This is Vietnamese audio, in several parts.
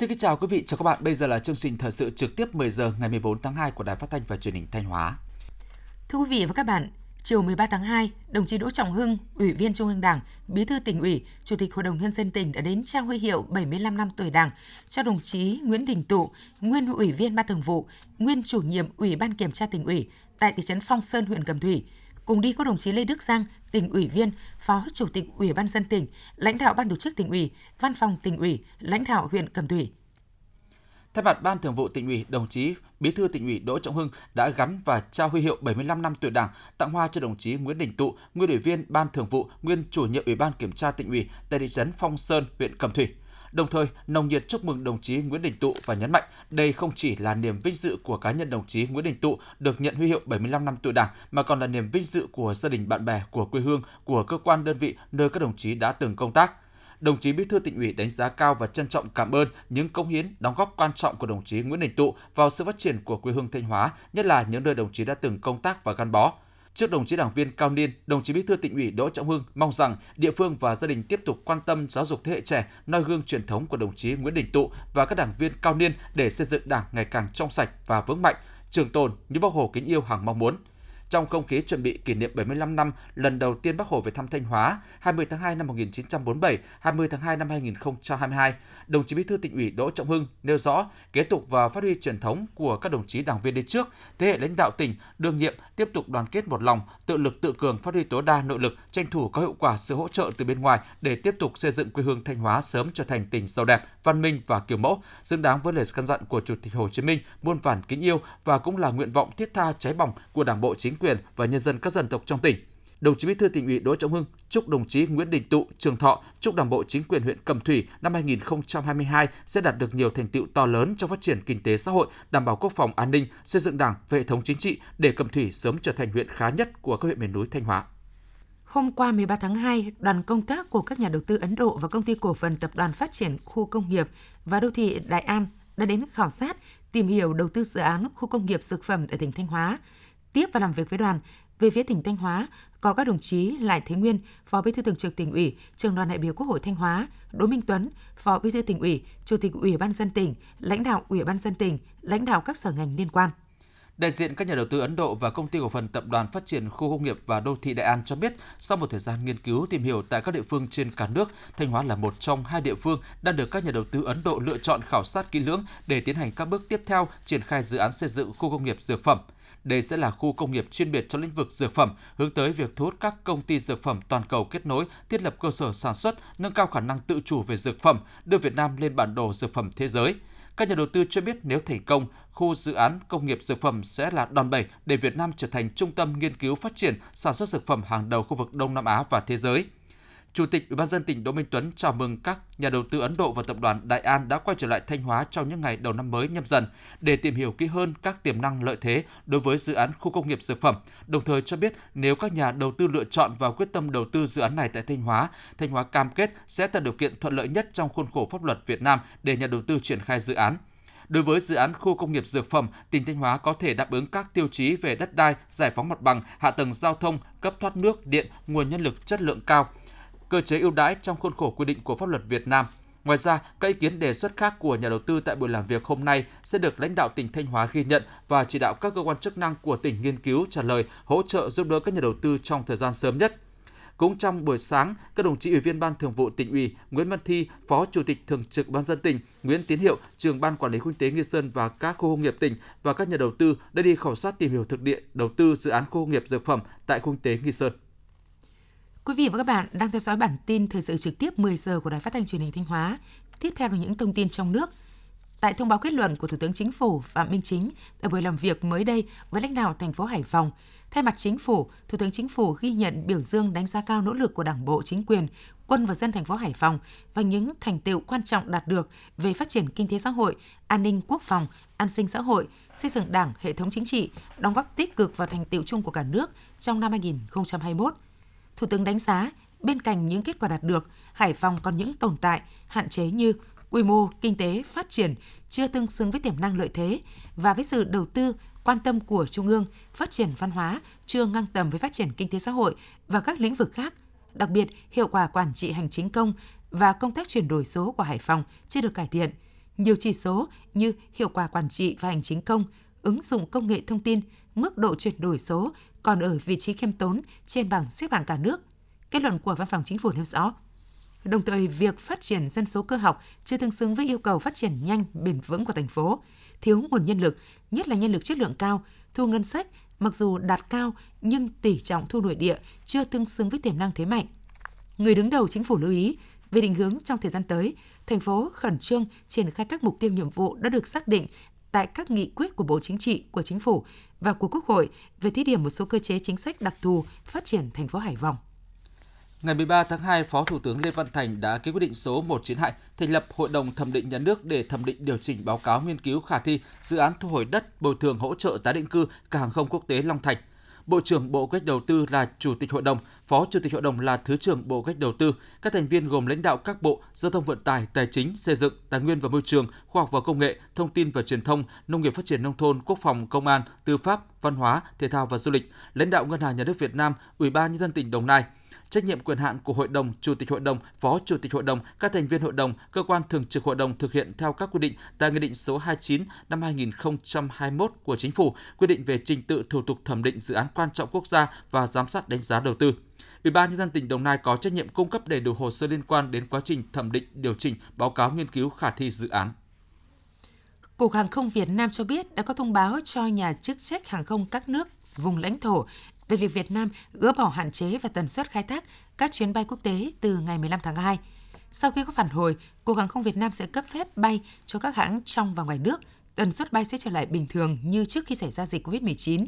Xin kính chào quý vị, chào các bạn. Bây giờ là chương trình thời sự trực tiếp 10 giờ ngày 14 tháng 2 của Đài Phát thanh và Truyền hình Thanh Hóa. Thưa quý vị và các bạn, chiều 13 tháng 2, đồng chí Đỗ Trọng Hưng, Ủy viên Trung ương Đảng, Bí thư tỉnh ủy, Chủ tịch Hội đồng nhân dân tỉnh đã đến trao huy hiệu 75 năm tuổi Đảng cho đồng chí Nguyễn Đình Tụ, nguyên Ủy viên Ban Thường vụ, nguyên chủ nhiệm Ủy ban Kiểm tra tỉnh ủy tại thị trấn Phong Sơn, huyện Cẩm Thủy. Cùng đi có đồng chí Lê Đức Giang, tỉnh ủy viên, Phó Chủ tịch Ủy ban dân tỉnh, lãnh đạo Ban tổ chức tỉnh ủy, Văn phòng tỉnh ủy, lãnh đạo huyện Cẩm Thủy. Thay mặt Ban Thường vụ tỉnh ủy, đồng chí Bí thư tỉnh ủy Đỗ Trọng Hưng đã gắn và trao huy hiệu 75 năm tuổi Đảng, tặng hoa cho đồng chí Nguyễn Đình Tụ, nguyên ủy viên Ban Thường vụ, nguyên chủ nhiệm Ủy ban Kiểm tra tỉnh ủy tại thị trấn Phong Sơn, huyện Cẩm Thủy. Đồng thời, nồng nhiệt chúc mừng đồng chí Nguyễn Đình Tụ và nhấn mạnh đây không chỉ là niềm vinh dự của cá nhân đồng chí Nguyễn Đình Tụ được nhận huy hiệu 75 năm tuổi Đảng mà còn là niềm vinh dự của gia đình bạn bè, của quê hương, của cơ quan đơn vị nơi các đồng chí đã từng công tác đồng chí Bí thư tỉnh ủy đánh giá cao và trân trọng cảm ơn những công hiến, đóng góp quan trọng của đồng chí Nguyễn Đình Tụ vào sự phát triển của quê hương Thanh Hóa, nhất là những nơi đồng chí đã từng công tác và gắn bó. Trước đồng chí đảng viên cao niên, đồng chí Bí thư tỉnh ủy Đỗ Trọng Hưng mong rằng địa phương và gia đình tiếp tục quan tâm giáo dục thế hệ trẻ, noi gương truyền thống của đồng chí Nguyễn Đình Tụ và các đảng viên cao niên để xây dựng Đảng ngày càng trong sạch và vững mạnh, trường tồn như Bác Hồ kính yêu hàng mong muốn trong không khí chuẩn bị kỷ niệm 75 năm lần đầu tiên Bắc Hồ về thăm Thanh Hóa 20 tháng 2 năm 1947, 20 tháng 2 năm 2022, đồng chí Bí thư tỉnh ủy Đỗ Trọng Hưng nêu rõ kế tục và phát huy truyền thống của các đồng chí đảng viên đi trước, thế hệ lãnh đạo tỉnh đương nhiệm tiếp tục đoàn kết một lòng, tự lực tự cường phát huy tối đa nội lực, tranh thủ có hiệu quả sự hỗ trợ từ bên ngoài để tiếp tục xây dựng quê hương Thanh Hóa sớm trở thành tỉnh giàu đẹp, văn minh và kiểu mẫu, xứng đáng với lời căn dặn của Chủ tịch Hồ Chí Minh muôn vàn kính yêu và cũng là nguyện vọng thiết tha cháy bỏng của Đảng bộ chính quyền và nhân dân các dân tộc trong tỉnh. Đồng chí Bí thư tỉnh ủy Đỗ Trọng Hưng chúc đồng chí Nguyễn Đình Tụ, Trường Thọ, chúc Đảng bộ chính quyền huyện Cẩm Thủy năm 2022 sẽ đạt được nhiều thành tựu to lớn trong phát triển kinh tế xã hội, đảm bảo quốc phòng an ninh, xây dựng Đảng hệ thống chính trị để Cẩm Thủy sớm trở thành huyện khá nhất của các huyện miền núi Thanh Hóa. Hôm qua 13 tháng 2, đoàn công tác của các nhà đầu tư Ấn Độ và công ty cổ phần tập đoàn phát triển khu công nghiệp và đô thị Đại An đã đến khảo sát, tìm hiểu đầu tư dự án khu công nghiệp dược phẩm tại tỉnh Thanh Hóa – Tiếp và làm việc với đoàn, về phía tỉnh Thanh Hóa có các đồng chí Lại Thế Nguyên, Phó Bí thư Thường trực tỉnh ủy, Trường đoàn đại biểu Quốc hội Thanh Hóa, Đỗ Minh Tuấn, Phó Bí thư tỉnh ủy, Chủ tịch Ủy ban dân tỉnh, lãnh đạo Ủy ban dân tỉnh, lãnh đạo các sở ngành liên quan. Đại diện các nhà đầu tư Ấn Độ và công ty cổ phần tập đoàn phát triển khu công nghiệp và đô thị Đại An cho biết, sau một thời gian nghiên cứu tìm hiểu tại các địa phương trên cả nước, Thanh Hóa là một trong hai địa phương đang được các nhà đầu tư Ấn Độ lựa chọn khảo sát kỹ lưỡng để tiến hành các bước tiếp theo triển khai dự án xây dựng khu công nghiệp dược phẩm. Đây sẽ là khu công nghiệp chuyên biệt trong lĩnh vực dược phẩm, hướng tới việc thu hút các công ty dược phẩm toàn cầu kết nối, thiết lập cơ sở sản xuất, nâng cao khả năng tự chủ về dược phẩm, đưa Việt Nam lên bản đồ dược phẩm thế giới. Các nhà đầu tư cho biết nếu thành công, khu dự án công nghiệp dược phẩm sẽ là đòn bẩy để Việt Nam trở thành trung tâm nghiên cứu phát triển sản xuất dược phẩm hàng đầu khu vực Đông Nam Á và thế giới. Chủ tịch Ủy ban dân tỉnh Đỗ Minh Tuấn chào mừng các nhà đầu tư Ấn Độ và tập đoàn Đại An đã quay trở lại Thanh Hóa trong những ngày đầu năm mới nhâm dần để tìm hiểu kỹ hơn các tiềm năng lợi thế đối với dự án khu công nghiệp dược phẩm. Đồng thời cho biết nếu các nhà đầu tư lựa chọn và quyết tâm đầu tư dự án này tại Thanh Hóa, Thanh Hóa cam kết sẽ tạo điều kiện thuận lợi nhất trong khuôn khổ pháp luật Việt Nam để nhà đầu tư triển khai dự án. Đối với dự án khu công nghiệp dược phẩm, tỉnh Thanh Hóa có thể đáp ứng các tiêu chí về đất đai, giải phóng mặt bằng, hạ tầng giao thông, cấp thoát nước, điện, nguồn nhân lực chất lượng cao – cơ chế ưu đãi trong khuôn khổ quy định của pháp luật Việt Nam. Ngoài ra, các ý kiến đề xuất khác của nhà đầu tư tại buổi làm việc hôm nay sẽ được lãnh đạo tỉnh Thanh Hóa ghi nhận và chỉ đạo các cơ quan chức năng của tỉnh nghiên cứu trả lời, hỗ trợ giúp đỡ các nhà đầu tư trong thời gian sớm nhất. Cũng trong buổi sáng, các đồng chí ủy viên Ban Thường vụ tỉnh ủy, Nguyễn Văn Thi, Phó Chủ tịch Thường trực Ban dân tỉnh, Nguyễn Tiến Hiệu, Trường Ban Quản lý Kinh tế Nghi Sơn và các khu công nghiệp tỉnh và các nhà đầu tư đã đi khảo sát tìm hiểu thực địa đầu tư dự án khu công nghiệp dược phẩm tại khu kinh tế Nghi Sơn. Quý vị và các bạn đang theo dõi bản tin thời sự trực tiếp 10 giờ của Đài Phát thanh Truyền hình Thanh Hóa. Tiếp theo là những thông tin trong nước. Tại thông báo kết luận của Thủ tướng Chính phủ Phạm Minh Chính tại buổi làm việc mới đây với lãnh đạo thành phố Hải Phòng, thay mặt Chính phủ, Thủ tướng Chính phủ ghi nhận biểu dương đánh giá cao nỗ lực của Đảng bộ, chính quyền, quân và dân thành phố Hải Phòng và những thành tựu quan trọng đạt được về phát triển kinh tế xã hội, an ninh quốc phòng, an sinh xã hội, xây dựng Đảng, hệ thống chính trị, đóng góp tích cực vào thành tựu chung của cả nước trong năm 2021 Thủ tướng đánh giá, bên cạnh những kết quả đạt được, Hải Phòng còn những tồn tại, hạn chế như quy mô kinh tế phát triển chưa tương xứng với tiềm năng lợi thế và với sự đầu tư quan tâm của Trung ương, phát triển văn hóa chưa ngang tầm với phát triển kinh tế xã hội và các lĩnh vực khác. Đặc biệt, hiệu quả quản trị hành chính công và công tác chuyển đổi số của Hải Phòng chưa được cải thiện. nhiều chỉ số như hiệu quả quản trị và hành chính công, ứng dụng công nghệ thông tin, mức độ chuyển đổi số còn ở vị trí khiêm tốn trên bảng xếp hạng cả nước. Kết luận của Văn phòng Chính phủ nêu rõ, Đồng thời, việc phát triển dân số cơ học chưa tương xứng với yêu cầu phát triển nhanh, bền vững của thành phố, thiếu nguồn nhân lực, nhất là nhân lực chất lượng cao, thu ngân sách mặc dù đạt cao nhưng tỷ trọng thu nội địa chưa tương xứng với tiềm năng thế mạnh. Người đứng đầu chính phủ lưu ý, về định hướng trong thời gian tới, thành phố khẩn trương triển khai các mục tiêu nhiệm vụ đã được xác định tại các nghị quyết của Bộ Chính trị, của Chính phủ và của Quốc hội về thí điểm một số cơ chế chính sách đặc thù phát triển thành phố Hải Phòng. Ngày 13 tháng 2, Phó Thủ tướng Lê Văn Thành đã ký quyết định số 192 thành lập Hội đồng thẩm định nhà nước để thẩm định điều chỉnh báo cáo nghiên cứu khả thi dự án thu hồi đất bồi thường hỗ trợ tái định cư cảng hàng không quốc tế Long Thành. Bộ trưởng Bộ Kế hoạch Đầu tư là Chủ tịch Hội đồng, Phó Chủ tịch Hội đồng là Thứ trưởng Bộ Kế hoạch Đầu tư. Các thành viên gồm lãnh đạo các bộ Giao thông Vận tải, Tài chính, Xây dựng, Tài nguyên và Môi trường, Khoa học và Công nghệ, Thông tin và Truyền thông, Nông nghiệp Phát triển Nông thôn, Quốc phòng, Công an, Tư pháp, Văn hóa, Thể thao và Du lịch, lãnh đạo Ngân hàng Nhà nước Việt Nam, Ủy ban Nhân dân tỉnh Đồng Nai – trách nhiệm quyền hạn của hội đồng, chủ tịch hội đồng, phó chủ tịch hội đồng, các thành viên hội đồng, cơ quan thường trực hội đồng thực hiện theo các quy định tại Nghị định số 29 năm 2021 của Chính phủ, quy định về trình tự thủ tục thẩm định dự án quan trọng quốc gia và giám sát đánh giá đầu tư. Ủy ban nhân dân tỉnh Đồng Nai có trách nhiệm cung cấp đầy đủ hồ sơ liên quan đến quá trình thẩm định, điều chỉnh, báo cáo nghiên cứu khả thi dự án. Cục Hàng không Việt Nam cho biết đã có thông báo cho nhà chức trách hàng không các nước vùng lãnh thổ về việc Việt Nam gỡ bỏ hạn chế và tần suất khai thác các chuyến bay quốc tế từ ngày 15 tháng 2. Sau khi có phản hồi, Cục Hàng không Việt Nam sẽ cấp phép bay cho các hãng trong và ngoài nước. Tần suất bay sẽ trở lại bình thường như trước khi xảy ra dịch COVID-19.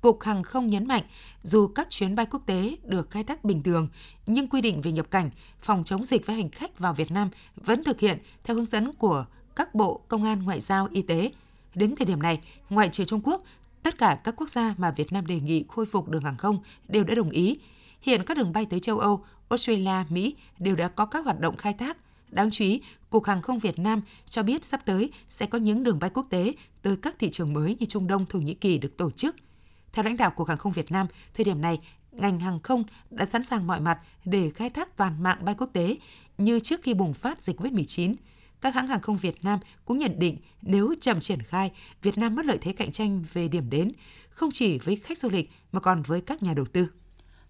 Cục Hàng không nhấn mạnh, dù các chuyến bay quốc tế được khai thác bình thường, nhưng quy định về nhập cảnh, phòng chống dịch với hành khách vào Việt Nam vẫn thực hiện theo hướng dẫn của các bộ công an, ngoại giao, y tế. Đến thời điểm này, ngoại trừ Trung Quốc, Tất cả các quốc gia mà Việt Nam đề nghị khôi phục đường hàng không đều đã đồng ý. Hiện các đường bay tới châu Âu, Australia, Mỹ đều đã có các hoạt động khai thác. Đáng chú ý, Cục Hàng không Việt Nam cho biết sắp tới sẽ có những đường bay quốc tế tới các thị trường mới như Trung Đông, Thổ Nhĩ Kỳ được tổ chức. Theo lãnh đạo Cục Hàng không Việt Nam, thời điểm này, ngành hàng không đã sẵn sàng mọi mặt để khai thác toàn mạng bay quốc tế như trước khi bùng phát dịch COVID-19 các hãng hàng không Việt Nam cũng nhận định nếu chậm triển khai, Việt Nam mất lợi thế cạnh tranh về điểm đến, không chỉ với khách du lịch mà còn với các nhà đầu tư.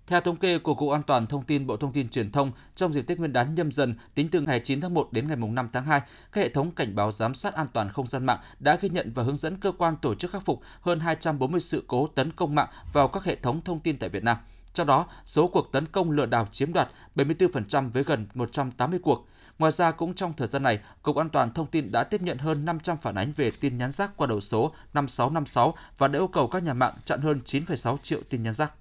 Theo thống kê của Cục An toàn Thông tin Bộ Thông tin Truyền thông, trong dịp Tết Nguyên đán nhâm dần tính từ ngày 9 tháng 1 đến ngày 5 tháng 2, các hệ thống cảnh báo giám sát an toàn không gian mạng đã ghi nhận và hướng dẫn cơ quan tổ chức khắc phục hơn 240 sự cố tấn công mạng vào các hệ thống thông tin tại Việt Nam. Trong đó, số cuộc tấn công lừa đảo chiếm đoạt 74% với gần 180 cuộc. Ngoài ra, cũng trong thời gian này, Cục An toàn Thông tin đã tiếp nhận hơn 500 phản ánh về tin nhắn rác qua đầu số 5656 và đã yêu cầu các nhà mạng chặn hơn 9,6 triệu tin nhắn rác.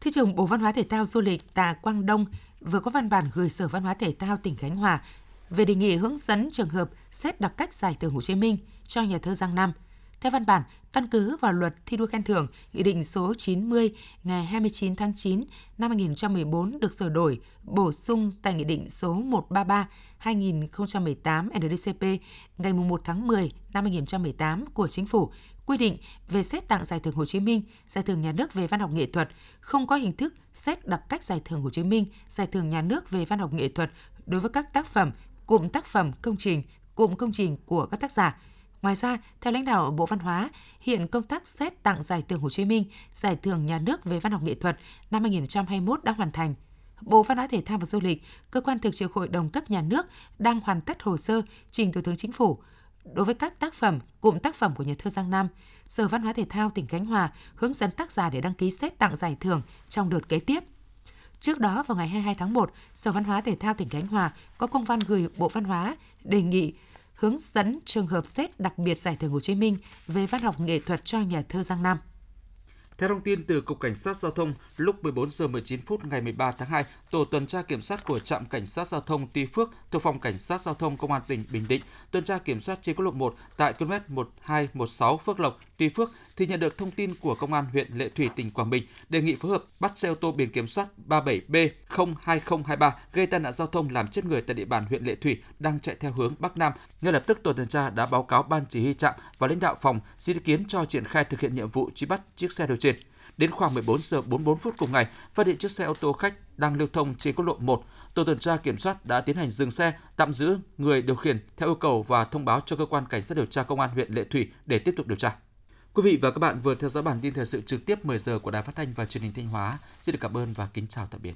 Thứ trưởng Bộ Văn hóa Thể thao Du lịch Tạ Quang Đông vừa có văn bản gửi Sở Văn hóa Thể thao tỉnh Khánh Hòa về đề nghị hướng dẫn trường hợp xét đặc cách giải thưởng Hồ Chí Minh cho nhà thơ Giang Nam – theo văn bản, căn cứ vào luật thi đua khen thưởng, Nghị định số 90 ngày 29 tháng 9 năm 2014 được sửa đổi, bổ sung tại Nghị định số 133 2018 NDCP ngày 1 tháng 10 năm 2018 của Chính phủ quy định về xét tặng giải thưởng Hồ Chí Minh, giải thưởng nhà nước về văn học nghệ thuật, không có hình thức xét đặc cách giải thưởng Hồ Chí Minh, giải thưởng nhà nước về văn học nghệ thuật đối với các tác phẩm, cụm tác phẩm, công trình, cụm công trình của các tác giả. Ngoài ra, theo lãnh đạo Bộ Văn hóa, hiện công tác xét tặng Giải thưởng Hồ Chí Minh, Giải thưởng Nhà nước về văn học nghệ thuật năm 2021 đã hoàn thành. Bộ Văn hóa Thể thao và Du lịch, cơ quan thực trực hội đồng cấp nhà nước đang hoàn tất hồ sơ trình Thủ tướng Chính phủ. Đối với các tác phẩm, cụm tác phẩm của nhà thơ Giang Nam, Sở Văn hóa Thể thao tỉnh Khánh Hòa hướng dẫn tác giả để đăng ký xét tặng giải thưởng trong đợt kế tiếp. Trước đó, vào ngày 22 tháng 1, Sở Văn hóa Thể thao tỉnh Khánh Hòa có công văn gửi Bộ Văn hóa đề nghị hướng dẫn trường hợp xét đặc biệt giải thưởng Hồ Chí Minh về văn học nghệ thuật cho nhà thơ Giang Nam. Theo thông tin từ Cục Cảnh sát Giao thông, lúc 14 giờ 19 phút ngày 13 tháng 2, tổ tuần tra kiểm soát của trạm Cảnh sát Giao thông Tuy Phước thuộc phòng Cảnh sát Giao thông Công an tỉnh Bình Định tuần tra kiểm soát trên quốc lộ 1 tại km 1216 Phước Lộc, Tuy Phước thì nhận được thông tin của Công an huyện Lệ Thủy, tỉnh Quảng Bình đề nghị phối hợp bắt xe ô tô biển kiểm soát 37B02023 gây tai nạn giao thông làm chết người tại địa bàn huyện Lệ Thủy đang chạy theo hướng Bắc Nam. Ngay lập tức tổ tuần tra đã báo cáo ban chỉ huy trạm và lãnh đạo phòng xin ý kiến cho triển khai thực hiện nhiệm vụ truy bắt chiếc xe điều trên. Đến khoảng 14 giờ 44 phút cùng ngày, phát hiện chiếc xe ô tô khách đang lưu thông trên quốc lộ 1, tổ tuần tra kiểm soát đã tiến hành dừng xe, tạm giữ người điều khiển theo yêu cầu và thông báo cho cơ quan cảnh sát điều tra công an huyện Lệ Thủy để tiếp tục điều tra. Quý vị và các bạn vừa theo dõi bản tin thời sự trực tiếp 10 giờ của Đài Phát thanh và Truyền hình Thanh Hóa. Xin được cảm ơn và kính chào tạm biệt.